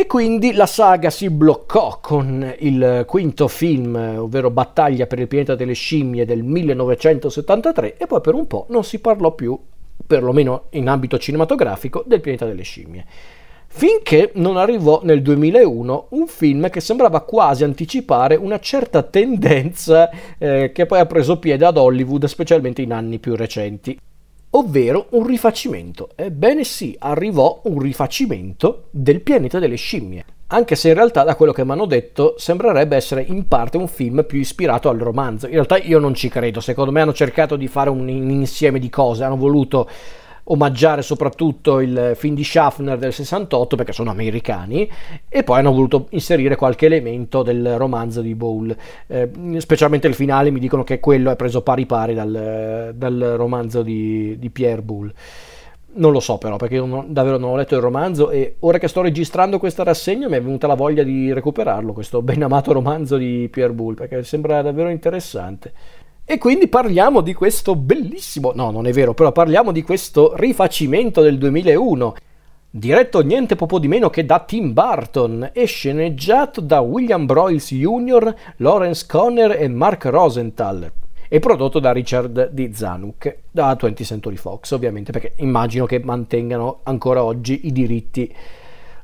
E quindi la saga si bloccò con il quinto film, ovvero Battaglia per il pianeta delle scimmie del 1973 e poi per un po' non si parlò più, perlomeno in ambito cinematografico, del pianeta delle scimmie. Finché non arrivò nel 2001 un film che sembrava quasi anticipare una certa tendenza eh, che poi ha preso piede ad Hollywood, specialmente in anni più recenti ovvero un rifacimento. Ebbene sì, arrivò un rifacimento del pianeta delle scimmie. Anche se in realtà, da quello che mi hanno detto, sembrerebbe essere in parte un film più ispirato al romanzo. In realtà io non ci credo, secondo me hanno cercato di fare un insieme di cose, hanno voluto omaggiare soprattutto il film di Schaffner del 68 perché sono americani e poi hanno voluto inserire qualche elemento del romanzo di Bowl eh, specialmente il finale mi dicono che quello è preso pari pari dal, dal romanzo di, di Pierre Boulle non lo so però perché io non, davvero non ho letto il romanzo e ora che sto registrando questa rassegna mi è venuta la voglia di recuperarlo questo ben amato romanzo di Pierre Boulle perché sembra davvero interessante e quindi parliamo di questo bellissimo, no non è vero, però parliamo di questo rifacimento del 2001, diretto niente poco di meno che da Tim Burton e sceneggiato da William Broyles Jr., Lawrence Conner e Mark Rosenthal e prodotto da Richard D. Zanuck da 20th Century Fox ovviamente perché immagino che mantengano ancora oggi i diritti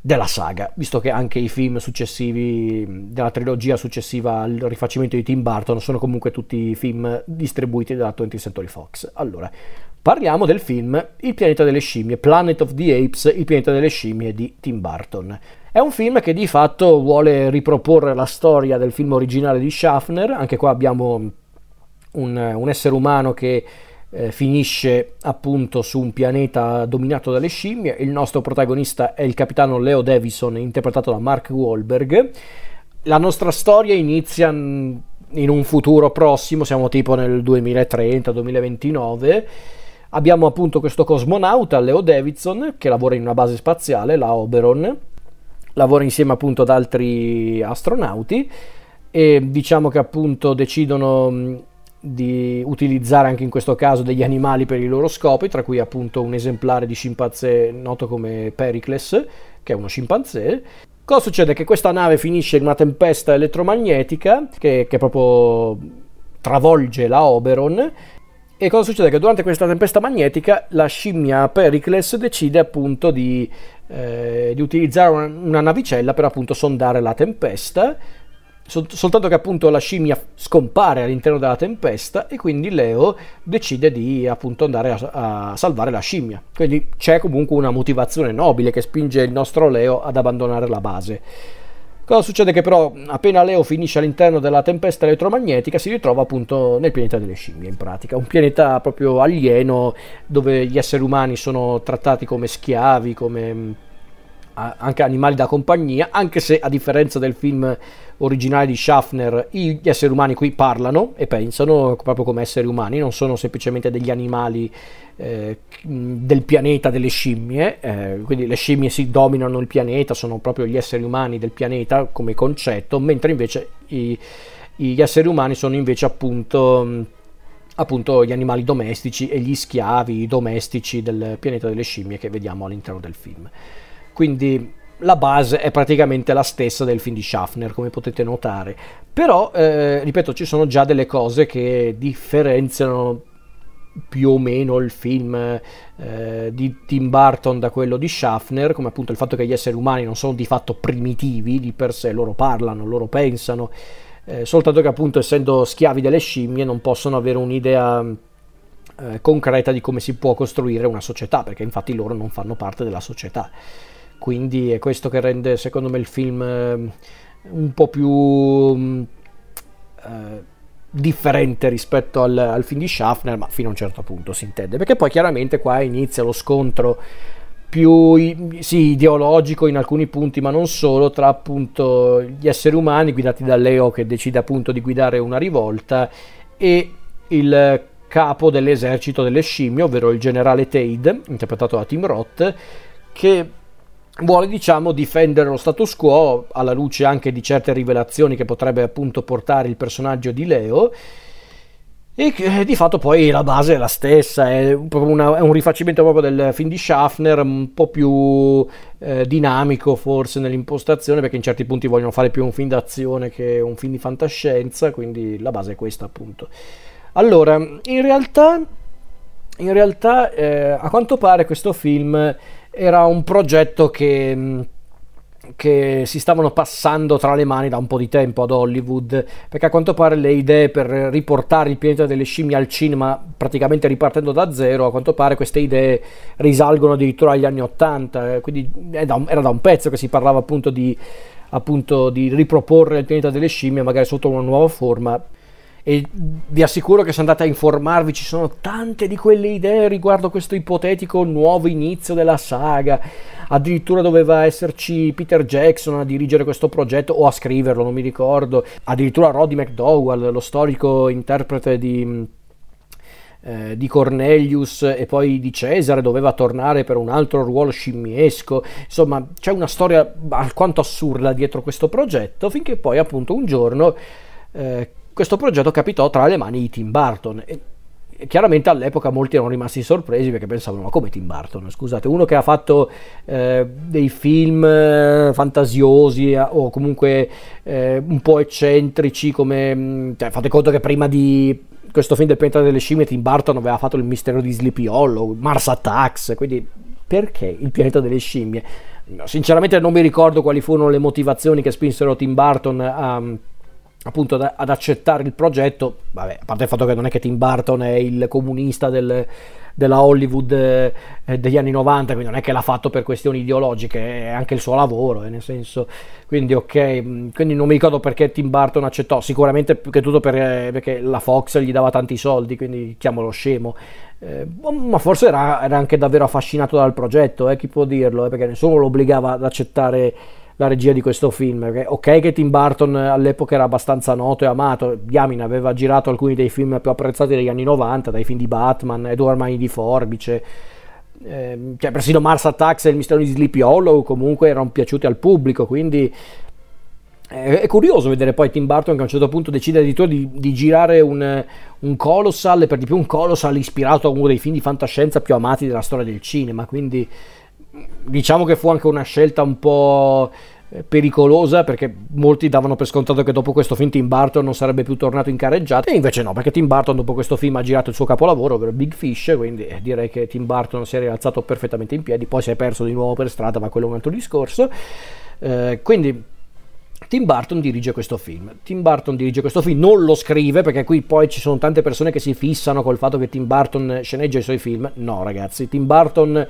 della saga, visto che anche i film successivi della trilogia successiva al rifacimento di Tim Burton sono comunque tutti film distribuiti dalla 20th Century Fox. Allora, parliamo del film Il pianeta delle scimmie, Planet of the Apes, Il pianeta delle scimmie di Tim Burton. È un film che di fatto vuole riproporre la storia del film originale di Schaffner, anche qua abbiamo un, un essere umano che eh, finisce appunto su un pianeta dominato dalle scimmie. Il nostro protagonista è il capitano Leo Davison, interpretato da Mark Wahlberg. La nostra storia inizia in un futuro prossimo, siamo tipo nel 2030-2029. Abbiamo appunto questo cosmonauta, Leo Davidson, che lavora in una base spaziale, la Oberon, lavora insieme appunto ad altri astronauti e diciamo che appunto decidono di utilizzare anche in questo caso degli animali per i loro scopi, tra cui appunto un esemplare di scimpanzé noto come Pericles, che è uno scimpanzé. Cosa succede? Che questa nave finisce in una tempesta elettromagnetica che, che proprio travolge la Oberon. E cosa succede? Che durante questa tempesta magnetica la scimmia Pericles decide appunto di, eh, di utilizzare una, una navicella per appunto sondare la tempesta Sol- soltanto che appunto la scimmia scompare all'interno della tempesta e quindi Leo decide di appunto andare a, a, salvare la scimmia. Quindi c'è comunque una motivazione nobile che spinge il nostro Leo ad abbandonare la base. Cosa succede? Che però appena Leo finisce all'interno della tempesta elettromagnetica si ritrova appunto nel pianeta delle scimmie in pratica, un pianeta proprio alieno dove gli esseri umani sono trattati come schiavi, come anche animali da compagnia, anche se a differenza del film originale di Schaffner, gli esseri umani qui parlano e pensano proprio come esseri umani, non sono semplicemente degli animali eh, del pianeta delle scimmie, eh, quindi le scimmie si dominano il pianeta, sono proprio gli esseri umani del pianeta come concetto, mentre invece i, gli esseri umani sono invece appunto appunto gli animali domestici e gli schiavi domestici del pianeta delle scimmie che vediamo all'interno del film. Quindi la base è praticamente la stessa del film di Schaffner, come potete notare. Però, eh, ripeto, ci sono già delle cose che differenziano più o meno il film eh, di Tim Burton da quello di Schaffner, come appunto il fatto che gli esseri umani non sono di fatto primitivi di per sé, loro parlano, loro pensano, eh, soltanto che appunto essendo schiavi delle scimmie non possono avere un'idea eh, concreta di come si può costruire una società, perché infatti loro non fanno parte della società quindi è questo che rende secondo me il film ehm, un po' più mm, eh, differente rispetto al, al, film di Schaffner, ma fino a un certo punto si intende, perché poi chiaramente qua inizia lo scontro più sì, ideologico in alcuni punti, ma non solo, tra appunto gli esseri umani guidati da Leo che decide appunto di guidare una rivolta e il capo dell'esercito delle scimmie, ovvero il generale Tade, interpretato da Tim Roth, che vuole diciamo difendere lo status quo alla luce anche di certe rivelazioni che potrebbe appunto portare il personaggio di Leo E eh, di fatto poi la base è la stessa, è, una, è, un rifacimento proprio del film di Schaffner, un po' più eh, dinamico forse nell'impostazione, perché in certi punti vogliono fare più un film d'azione che un film di fantascienza, quindi la base è questa appunto. Allora, in realtà, in realtà eh, a quanto pare questo film era un progetto che che si stavano passando tra le mani da un po' di tempo ad Hollywood, perché a quanto pare le idee per riportare il pianeta delle scimmie al cinema, praticamente ripartendo da zero, a quanto pare queste idee risalgono addirittura agli anni Ottanta, eh, quindi era da un pezzo che si parlava appunto di, appunto di riproporre il pianeta delle scimmie, magari sotto una nuova forma, e vi assicuro che se andate a informarvi ci sono tante di quelle idee riguardo questo ipotetico nuovo inizio della saga. Addirittura doveva esserci Peter Jackson a dirigere questo progetto o a scriverlo, non mi ricordo. Addirittura Roddy McDowell, lo storico interprete di, eh, di Cornelius e poi di Cesare doveva tornare per un altro ruolo scimmiesco. Insomma, c'è una storia alquanto assurda dietro questo progetto, finché poi appunto un giorno eh, questo progetto capitò tra le mani di Tim Burton. E, chiaramente all'epoca molti erano rimasti sorpresi perché pensavano ma come Tim Burton scusate uno che ha fatto eh, dei film eh, fantasiosi eh, o comunque eh, un po' eccentrici come mm, cioè, fate conto che prima di questo film del pianeta delle scimmie Tim Burton aveva fatto il mistero di Sleepy Hollow Mars Attacks quindi perché il pianeta delle scimmie sinceramente non mi ricordo quali furono le motivazioni che spinsero Tim Burton a appunto ad, accettare il progetto, vabbè, a parte il fatto che non è che Tim Burton è il comunista del, della Hollywood eh, degli anni 90, quindi non è che l'ha fatto per questioni ideologiche, è anche il suo lavoro, eh, nel senso, quindi ok, mm, quindi non mi ricordo perché Tim Burton accettò, sicuramente più che tutto per, eh, perché la Fox gli dava tanti soldi, quindi chiamalo scemo, eh, ma forse era, era, anche davvero affascinato dal progetto, eh, chi può dirlo, eh, perché nessuno lo obbligava ad accettare la regia di questo film. Ok che Tim Burton all'epoca era abbastanza noto e amato, Yamin aveva girato alcuni dei film più apprezzati degli anni 90, dai film di Batman, Edward Mani di Forbice, eh, cioè persino Mars Attacks e il mistero di Sleepy Hollow comunque erano piaciuti al pubblico, quindi è curioso vedere poi Tim Burton che a un certo punto decide addirittura di, di girare un, un, Colossal, per di più un Colossal ispirato a uno dei film di fantascienza più amati della storia del cinema, quindi diciamo che fu anche una scelta un po' eh, pericolosa perché molti davano per scontato che dopo questo film Tim Burton non sarebbe più tornato in carreggiata e invece no perché Tim Burton dopo questo film ha girato il suo capolavoro ovvero Big Fish quindi eh, direi che Tim Burton si è rialzato perfettamente in piedi poi si è perso di nuovo per strada ma quello è un altro discorso eh, quindi Tim Burton dirige questo film. Tim Burton dirige questo film, non lo scrive perché qui poi ci sono tante persone che si fissano col fatto che Tim Burton sceneggia i suoi film. No, ragazzi, Tim Burton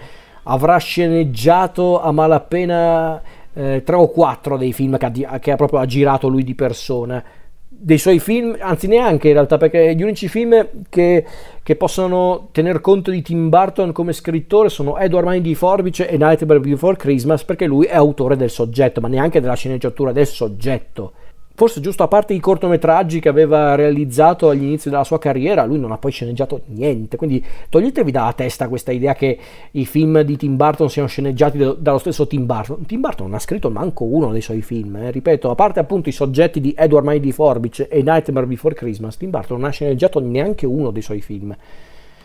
avrà sceneggiato a malapena eh, tre o quattro dei film che ha, che ha proprio girato lui di persona. Dei suoi film, anzi neanche in realtà, perché gli unici film che, che, possono tener conto di Tim Burton come scrittore sono Edward Mind di Forbice e Nightmare Before Christmas, perché lui è autore del soggetto, ma neanche della sceneggiatura del soggetto forse giusto a parte i cortometraggi che aveva realizzato agli inizi della sua carriera, lui non ha poi sceneggiato niente, quindi toglietevi dalla testa questa idea che i film di Tim Burton siano sceneggiati dallo stesso Tim Burton. Tim Burton non ha scritto manco uno dei suoi film, eh. ripeto, a parte appunto i soggetti di Edward Mind di Forbice e Nightmare Before Christmas, Tim Burton non ha sceneggiato neanche uno dei suoi film.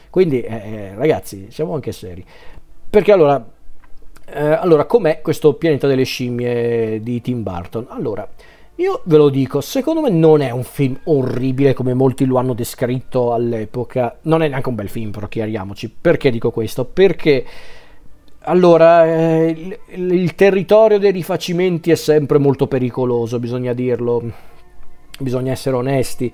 Quindi eh, eh ragazzi, siamo anche seri. Perché allora, eh, allora com'è questo pianeta delle scimmie di Tim Burton? Allora, io ve lo dico, secondo me non è un film orribile come molti lo hanno descritto all'epoca. Non è neanche un bel film, però chiariamoci. Perché dico questo? Perché allora eh, il, il territorio dei rifacimenti è sempre molto pericoloso, bisogna dirlo. Bisogna essere onesti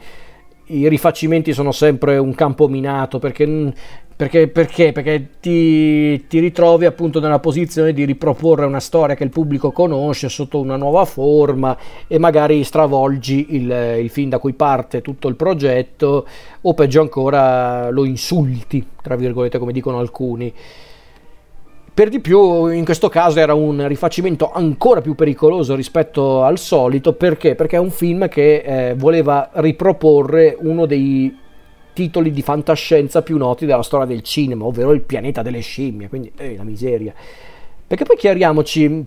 i rifacimenti sono sempre un campo minato perché perché, perché? perché ti, ti, ritrovi appunto nella posizione di riproporre una storia che il pubblico conosce sotto una nuova forma e magari stravolgi il, il film da cui parte tutto il progetto o peggio ancora lo insulti, tra virgolette come dicono alcuni. Per di più, in questo caso era un rifacimento ancora più pericoloso rispetto al solito, perché? Perché è un film che eh, voleva riproporre uno dei titoli di fantascienza più noti della storia del cinema, ovvero il pianeta delle scimmie, quindi eh, la miseria. Perché poi chiariamoci,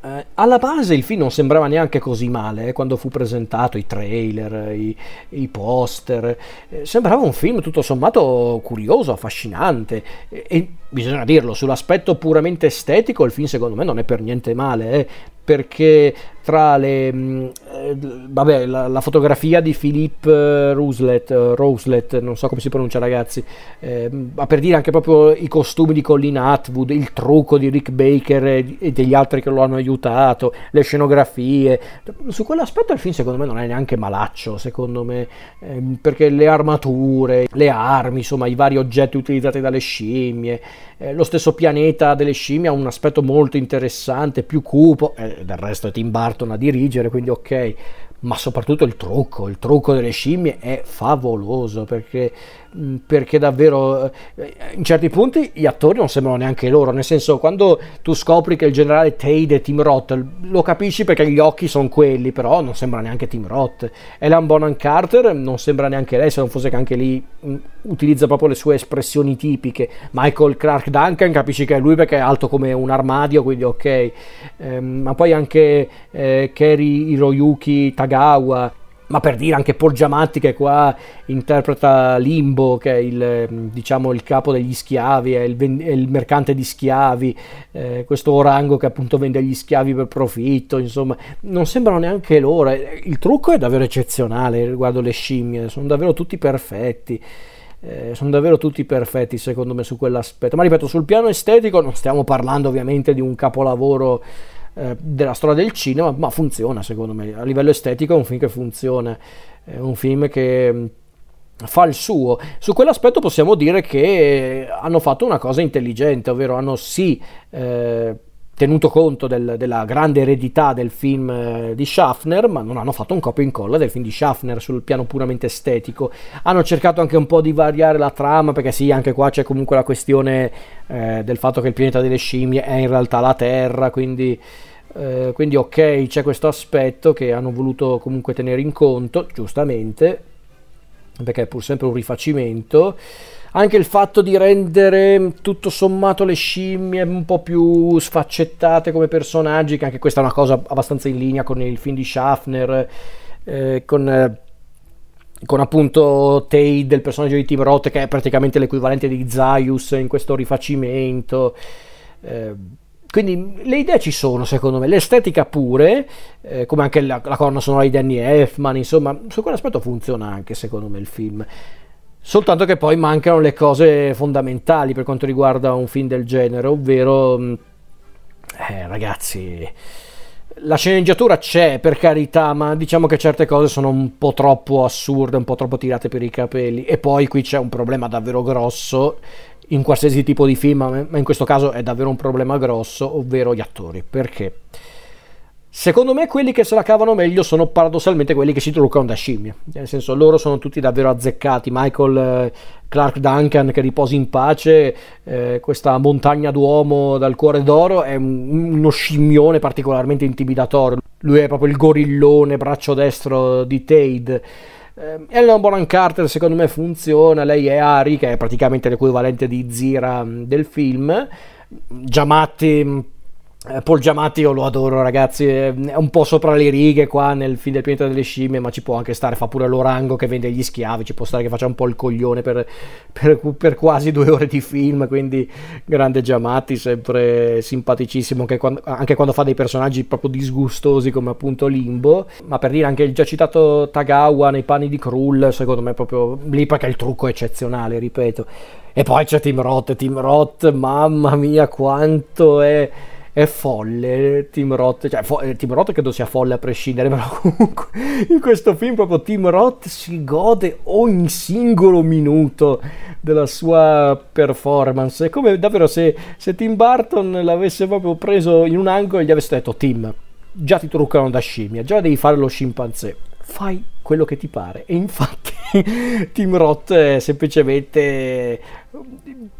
eh, alla base il film non sembrava neanche così male eh, quando fu presentato, i trailer, i, i poster, eh, sembrava un film tutto sommato curioso, affascinante. E, e bisogna dirlo, sull'aspetto puramente estetico il film secondo me non è per niente male, eh, perché tra le mm, eh, vabbè, la, la, fotografia di Philippe Rouslet, Rouslet, non so come si pronuncia ragazzi, eh, ma per dire anche proprio i costumi di Colin Atwood, il trucco di Rick Baker e, e degli altri che lo hanno aiutato, le scenografie, su quell'aspetto il film secondo me non è neanche malaccio, secondo me, eh, perché le armature, le armi, insomma i vari oggetti utilizzati dalle scimmie, eh, lo stesso pianeta delle scimmie ha un aspetto molto interessante, più cupo, eh, del resto è Tim Burton a dirigere, quindi ok, ma soprattutto il trucco, il trucco delle scimmie è favoloso perché perché davvero eh, in certi punti gli attori non sembrano neanche loro, nel senso quando tu scopri che il generale Tade è Tim Roth lo capisci perché gli occhi sono quelli, però non sembra neanche Tim Roth. Ellen Bonham Carter non sembra neanche lei, se non fosse che anche lì mm, utilizza proprio le sue espressioni tipiche. Michael Clark Duncan capisci che è lui perché è alto come un armadio, quindi ok. Eh, ma poi anche eh, Keri Hiroyuki Tagawa ma per dire anche Paul Giamatti che qua interpreta Limbo che è il, diciamo, il capo degli schiavi è il, è il mercante di schiavi eh, questo orango che appunto vende gli schiavi per profitto insomma non sembrano neanche loro. Il trucco è davvero eccezionale riguardo le scimmie sono davvero tutti perfetti eh, sono davvero tutti perfetti secondo me su quell'aspetto. Ma ripeto sul piano estetico non stiamo parlando ovviamente di un capolavoro eh, della storia del cinema, ma funziona secondo me. A livello estetico è un film che funziona, è un film che mm, fa il suo. Su quell'aspetto possiamo dire che hanno fatto una cosa intelligente, ovvero hanno sì eh, tenuto conto del, della grande eredità del film eh, di Schaffner, ma non hanno fatto un copia e incolla del film di Schaffner sul piano puramente estetico. Hanno cercato anche un po' di variare la trama, perché sì, anche qua c'è comunque la questione eh, del fatto che il pianeta delle scimmie è in realtà la Terra, quindi eh, quindi ok, c'è questo aspetto che hanno voluto comunque tenere in conto, giustamente, perché è pur sempre un rifacimento. Anche il fatto di rendere tutto sommato le scimmie un po' più sfaccettate come personaggi, che anche questa è una cosa abbastanza in linea con il film di Schaffner, eh, con... Eh, con appunto Tade, il personaggio di Tim Roth, che è praticamente l'equivalente di Zaius in questo rifacimento. Eh, quindi le idee ci sono secondo me, l'estetica pure, eh, come anche la, la colonna sonora di Danny Elfman, insomma, su quell'aspetto funziona anche secondo me il film. Soltanto che poi mancano le cose fondamentali per quanto riguarda un film del genere, ovvero, mm, eh, ragazzi, la sceneggiatura c'è per carità, ma diciamo che certe cose sono un po' troppo assurde, un po' troppo tirate per i capelli. E poi qui c'è un problema davvero grosso in qualsiasi tipo di film, ma in questo caso è davvero un problema grosso, ovvero gli attori. Perché? Secondo me quelli che se la cavano meglio sono paradossalmente quelli che si truccano da scimmie, nel senso loro sono tutti davvero azzeccati, Michael eh, Clark Duncan che riposi in pace, eh, questa montagna d'uomo dal cuore d'oro è un, uno scimmione particolarmente intimidatorio, lui è proprio il gorillone braccio destro di Tade eh, Ellen Bonham Carter secondo me funziona, lei è Ari che è praticamente l'equivalente di Zira mm, del film, Giamatti mm, Paul Giamatti io lo adoro ragazzi, è un po' sopra le righe qua nel film del pianeta delle scimmie, ma ci può anche stare, fa pure l'orango che vende gli schiavi, ci può stare che faccia un po' il coglione per, per, per quasi due ore di film, quindi grande Giamatti, sempre simpaticissimo anche quando, anche quando, fa dei personaggi proprio disgustosi come appunto Limbo, ma per dire anche il già citato Tagawa nei panni di Krull, secondo me proprio lì perché il trucco è eccezionale, ripeto. E poi c'è Tim Roth, Tim Roth, mamma mia quanto è è folle Tim Roth, cioè fo- eh, Tim Roth credo sia folle a prescindere, però comunque in questo film proprio Tim Roth si gode ogni singolo minuto della sua performance, è come davvero se, se Tim Burton l'avesse proprio preso in un angolo e gli avesse detto Tim, già ti truccano da scimmia, già devi fare lo scimpanzé, fai quello che ti pare e infatti Tim Roth è semplicemente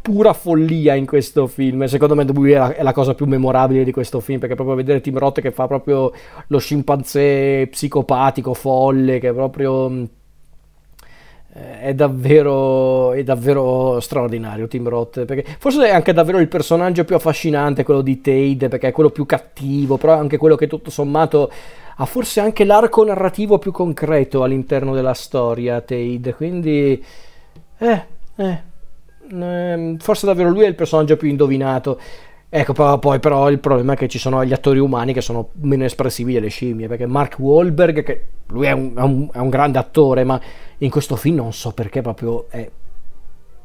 pura follia in questo film. Secondo me lui è la, è la, cosa più memorabile di questo film perché proprio vedere Tim Roth che fa proprio lo scimpanzé psicopatico, folle, che proprio eh, è davvero, è davvero straordinario Tim Roth perché forse è anche davvero il personaggio più affascinante quello di Tade perché è quello più cattivo però è anche quello che tutto sommato ha forse anche l'arco narrativo più concreto all'interno della storia Tade quindi eh, eh, eh, forse davvero lui è il personaggio più indovinato Ecco, poi però il problema è che ci sono gli attori umani che sono meno espressivi delle scimmie, perché Mark Wahlberg, che lui è un, è un, è un grande attore, ma in questo film non so perché proprio è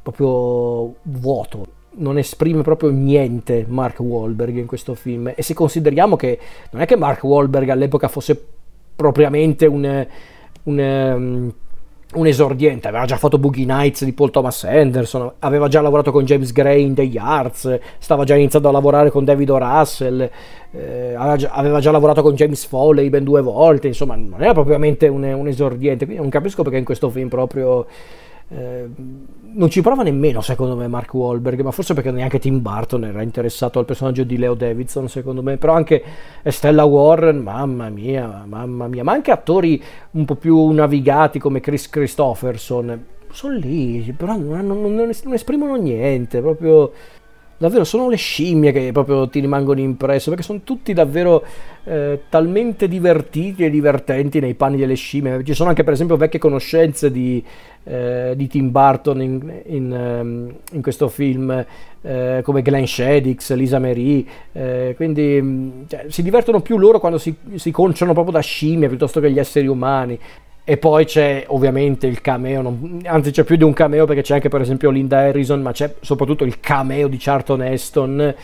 proprio vuoto, non esprime proprio niente Mark Wahlberg in questo film. E se consideriamo che non è che Mark Wahlberg all'epoca fosse propriamente un, un um, un esordiente, aveva già fatto Boogie Nights di Paul Thomas Anderson, aveva già lavorato con James Gray in The Yards, stava già iniziando a lavorare con David o. Russell, eh, aveva, già, lavorato con James Foley ben due volte, insomma non era propriamente un, un esordiente, quindi non capisco perché in questo film proprio eh, non ci prova nemmeno secondo me Mark Wahlberg ma forse perché neanche Tim Burton era interessato al personaggio di Leo Davidson secondo me. Però anche Stella Warren mamma mia mamma mia. Ma anche attori un po' più navigati come Chris Christopherson. Sono lì però non, non, non esprimono niente proprio davvero sono le scimmie che proprio ti rimangono impresso perché sono tutti davvero eh, talmente divertiti e divertenti nei panni delle scimmie. Ci sono anche per esempio vecchie conoscenze di, eh, di Tim Burton in, in, ehm, in questo film eh, come Glenn Shadix, Lisa Marie eh, quindi mm, cioè, si divertono più loro quando si, si conciano proprio da scimmie piuttosto che gli esseri umani e poi c'è ovviamente il cameo, non, anzi c'è più di un cameo perché c'è anche per esempio Linda Harrison, ma c'è soprattutto il cameo di Charlton Heston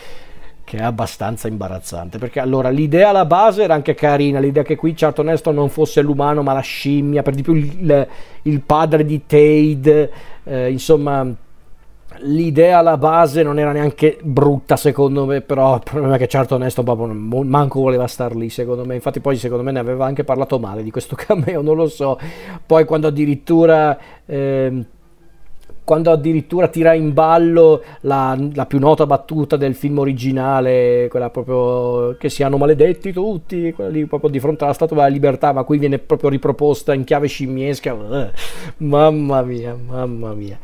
che è abbastanza imbarazzante perché allora l'idea alla base era anche carina, l'idea che qui Charlton Heston non fosse l'umano ma la scimmia, per di più il, il padre di Tade, eh, insomma l'idea alla base non era neanche brutta secondo me, però il problema è che certo Onesto proprio manco voleva star lì secondo me, infatti poi secondo me ne aveva anche parlato male di questo cameo, non lo so, poi quando addirittura... Eh, quando addirittura tira in ballo la, la, più nota battuta del film originale, quella proprio che siano maledetti tutti, quella lì proprio di fronte alla statua della libertà, ma qui viene proprio riproposta in chiave scimmiesca. Mamma mia, mamma mia.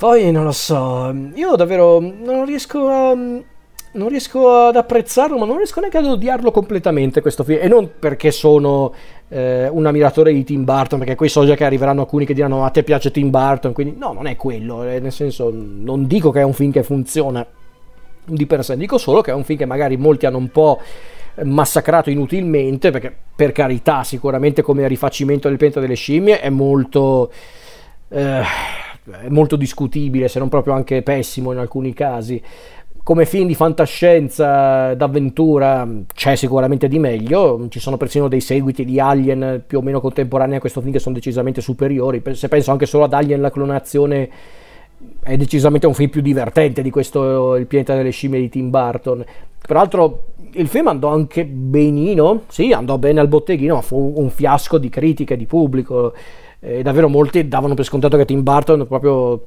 Poi non lo so, io davvero non riesco a non riesco ad apprezzarlo, ma non riesco neanche ad odiarlo completamente questo film. E non perché sono eh, un ammiratore di Tim Burton, perché qui so già che arriveranno alcuni che diranno a te piace Tim Burton, quindi no, non è quello. Eh, nel senso, non dico che è un film che funziona di per sé, dico solo che è un film che magari molti hanno un po' massacrato inutilmente, perché per carità, sicuramente come rifacimento del pianeta delle scimmie è molto... Eh, molto discutibile, se non proprio anche pessimo in alcuni casi. Come film di fantascienza d'avventura c'è sicuramente di meglio, ci sono persino dei seguiti di Alien più o meno contemporanei a questo film che sono decisamente superiori. Se penso anche solo ad Alien la clonazione è decisamente un film più divertente di questo Il pianeta delle scimmie di Tim Burton. Peraltro il film andò anche benino, sì, andò bene al botteghino, ma fu un fiasco di critica e di pubblico e davvero molti davano per scontato che Tim Burton proprio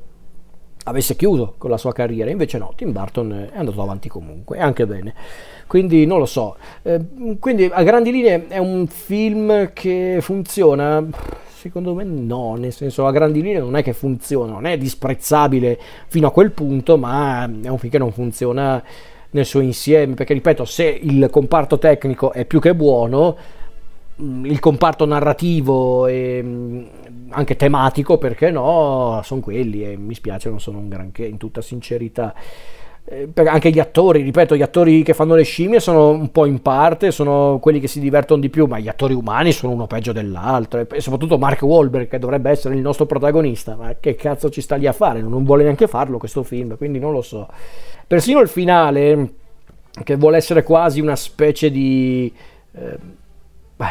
avesse chiuso con la sua carriera, invece no, Tim Burton è andato avanti comunque, anche bene. Quindi non lo so. Eh, quindi a grandi linee è un film che funziona? Secondo me no, nel senso a grandi linee non è che funziona, non è disprezzabile fino a quel punto, ma è un film che non funziona nel suo insieme, perché ripeto, se il comparto tecnico è più che buono, il comparto narrativo e mm, anche tematico, perché no, sono quelli e mi spiace, non sono un granché, in tutta sincerità. Eh, anche gli attori, ripeto, gli attori che fanno le scimmie sono un po' in parte, sono quelli che si divertono di più, ma gli attori umani sono uno peggio dell'altro, e soprattutto Mark Wahlberg che dovrebbe essere il nostro protagonista, ma che cazzo ci sta lì a fare? Non vuole neanche farlo questo film, quindi non lo so. Persino il finale, che vuole essere quasi una specie di... Eh,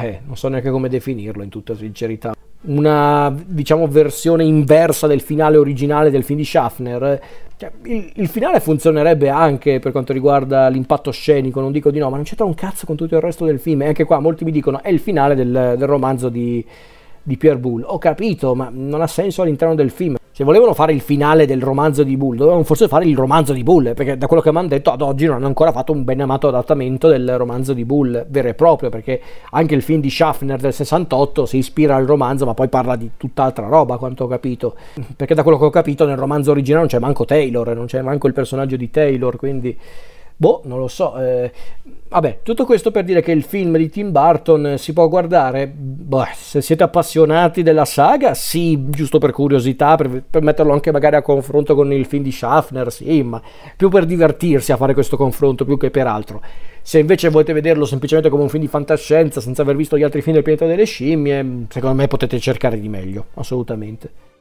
beh, non so neanche come definirlo in tutta sincerità. Una diciamo versione inversa del finale originale del film di Schaffner cioè, il, il, finale funzionerebbe anche per quanto riguarda l'impatto scenico non dico di no ma non c'entra un cazzo con tutto il resto del film. E anche qua molti mi dicono è il finale del, del romanzo di, di Pierre Boulle ho capito ma non ha senso all'interno del film se volevano fare il finale del romanzo di Bull, dovevano forse fare il romanzo di Bull, perché da quello che mi hanno detto ad oggi non hanno ancora fatto un ben amato adattamento del romanzo di Bull vero e proprio, perché anche il film di Schaffner del 68 si ispira al romanzo, ma poi parla di tutt'altra roba, quanto ho capito. Perché da quello che ho capito nel romanzo originale non c'è manco Taylor, non c'è manco il personaggio di Taylor, quindi boh, non lo so. Eh, Vabbè, tutto questo per dire che il film di Tim Burton si può guardare, boh, se siete appassionati della saga, sì, giusto per curiosità, per, per, metterlo anche magari a confronto con il film di Schaffner, sì, ma più per divertirsi a fare questo confronto più che per altro. Se invece volete vederlo semplicemente come un film di fantascienza, senza aver visto gli altri film del pianeta delle scimmie, secondo me potete cercare di meglio, assolutamente.